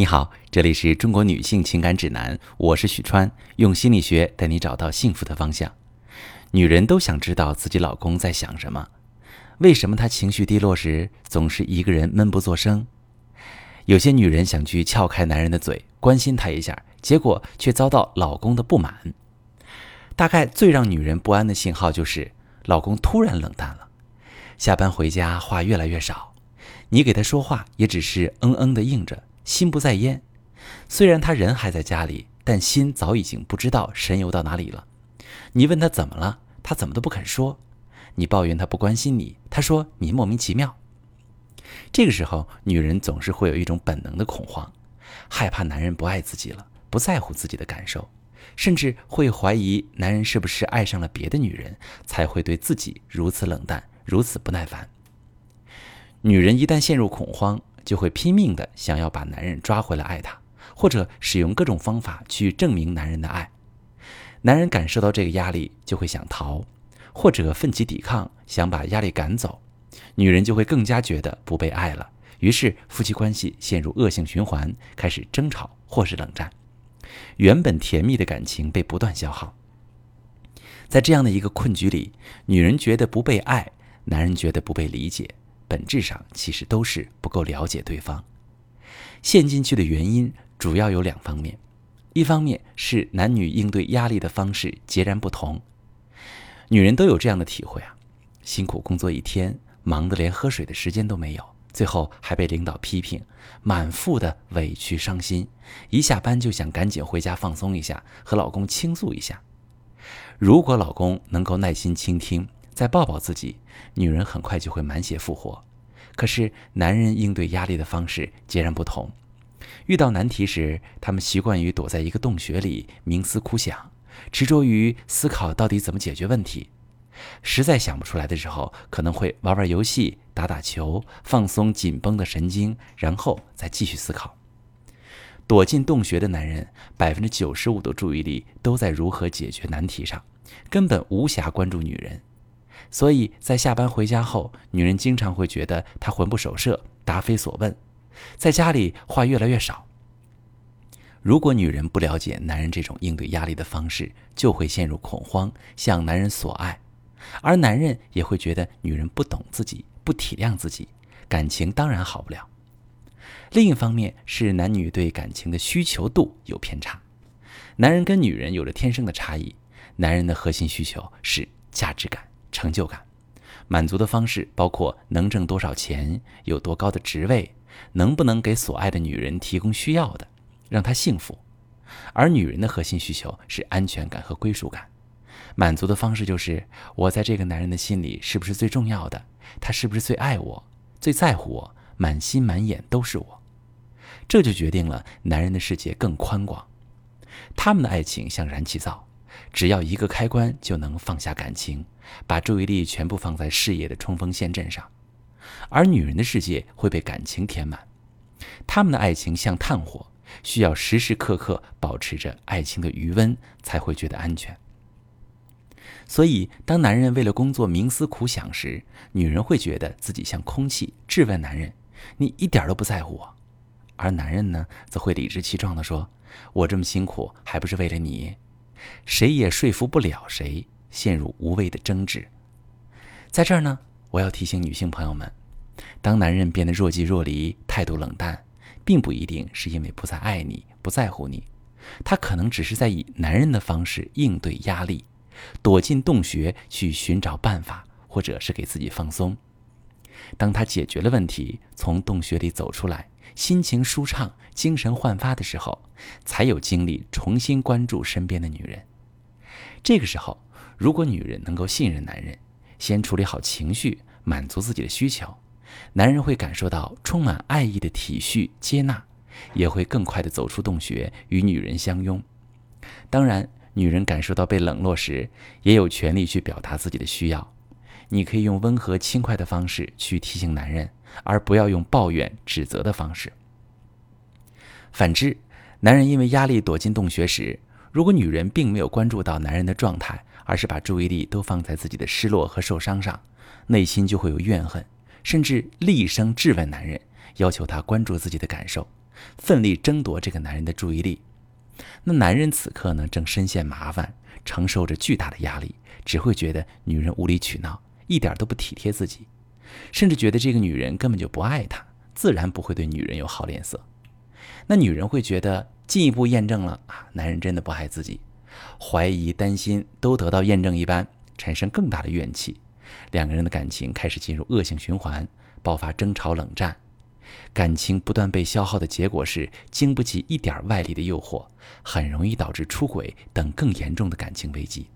你好，这里是中国女性情感指南，我是许川，用心理学带你找到幸福的方向。女人都想知道自己老公在想什么，为什么他情绪低落时总是一个人闷不作声？有些女人想去撬开男人的嘴，关心他一下，结果却遭到老公的不满。大概最让女人不安的信号就是老公突然冷淡了，下班回家话越来越少，你给他说话也只是嗯嗯的应着。心不在焉，虽然他人还在家里，但心早已经不知道神游到哪里了。你问他怎么了，他怎么都不肯说。你抱怨他不关心你，他说你莫名其妙。这个时候，女人总是会有一种本能的恐慌，害怕男人不爱自己了，不在乎自己的感受，甚至会怀疑男人是不是爱上了别的女人，才会对自己如此冷淡，如此不耐烦。女人一旦陷入恐慌，就会拼命的想要把男人抓回来爱她，或者使用各种方法去证明男人的爱。男人感受到这个压力，就会想逃，或者奋起抵抗，想把压力赶走。女人就会更加觉得不被爱了，于是夫妻关系陷入恶性循环，开始争吵或是冷战，原本甜蜜的感情被不断消耗。在这样的一个困局里，女人觉得不被爱，男人觉得不被理解。本质上其实都是不够了解对方，陷进去的原因主要有两方面，一方面是男女应对压力的方式截然不同。女人都有这样的体会啊，辛苦工作一天，忙得连喝水的时间都没有，最后还被领导批评，满腹的委屈伤心，一下班就想赶紧回家放松一下，和老公倾诉一下。如果老公能够耐心倾听。再抱抱自己，女人很快就会满血复活。可是男人应对压力的方式截然不同。遇到难题时，他们习惯于躲在一个洞穴里冥思苦想，执着于思考到底怎么解决问题。实在想不出来的时候，可能会玩玩游戏、打打球，放松紧绷的神经，然后再继续思考。躲进洞穴的男人，百分之九十五的注意力都在如何解决难题上，根本无暇关注女人。所以在下班回家后，女人经常会觉得他魂不守舍、答非所问，在家里话越来越少。如果女人不了解男人这种应对压力的方式，就会陷入恐慌，向男人索爱，而男人也会觉得女人不懂自己、不体谅自己，感情当然好不了。另一方面是男女对感情的需求度有偏差，男人跟女人有着天生的差异，男人的核心需求是价值感。成就感，满足的方式包括能挣多少钱、有多高的职位、能不能给所爱的女人提供需要的，让她幸福；而女人的核心需求是安全感和归属感，满足的方式就是我在这个男人的心里是不是最重要的，他是不是最爱我、最在乎我，满心满眼都是我。这就决定了男人的世界更宽广，他们的爱情像燃气灶。只要一个开关就能放下感情，把注意力全部放在事业的冲锋陷阵上，而女人的世界会被感情填满，他们的爱情像炭火，需要时时刻刻保持着爱情的余温才会觉得安全。所以，当男人为了工作冥思苦想时，女人会觉得自己像空气，质问男人：“你一点都不在乎我。”而男人呢，则会理直气壮地说：“我这么辛苦，还不是为了你。”谁也说服不了谁，陷入无谓的争执。在这儿呢，我要提醒女性朋友们：当男人变得若即若离、态度冷淡，并不一定是因为不再爱你、不在乎你，他可能只是在以男人的方式应对压力，躲进洞穴去寻找办法，或者是给自己放松。当他解决了问题，从洞穴里走出来。心情舒畅、精神焕发的时候，才有精力重新关注身边的女人。这个时候，如果女人能够信任男人，先处理好情绪，满足自己的需求，男人会感受到充满爱意的体恤、接纳，也会更快地走出洞穴，与女人相拥。当然，女人感受到被冷落时，也有权利去表达自己的需要。你可以用温和轻快的方式去提醒男人，而不要用抱怨指责的方式。反之，男人因为压力躲进洞穴时，如果女人并没有关注到男人的状态，而是把注意力都放在自己的失落和受伤上，内心就会有怨恨，甚至厉声质问男人，要求他关注自己的感受，奋力争夺这个男人的注意力。那男人此刻呢，正深陷麻烦，承受着巨大的压力，只会觉得女人无理取闹，一点都不体贴自己，甚至觉得这个女人根本就不爱他，自然不会对女人有好脸色。那女人会觉得进一步验证了啊，男人真的不爱自己，怀疑、担心都得到验证一般，产生更大的怨气，两个人的感情开始进入恶性循环，爆发争吵、冷战。感情不断被消耗的结果是，经不起一点外力的诱惑，很容易导致出轨等更严重的感情危机。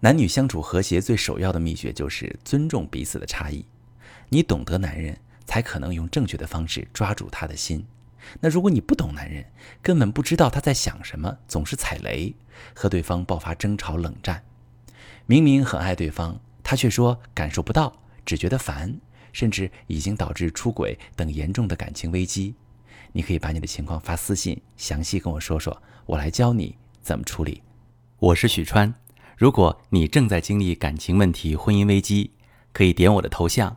男女相处和谐最首要的秘诀就是尊重彼此的差异。你懂得男人，才可能用正确的方式抓住他的心。那如果你不懂男人，根本不知道他在想什么，总是踩雷，和对方爆发争吵、冷战。明明很爱对方，他却说感受不到，只觉得烦。甚至已经导致出轨等严重的感情危机，你可以把你的情况发私信，详细跟我说说，我来教你怎么处理。我是许川，如果你正在经历感情问题、婚姻危机，可以点我的头像，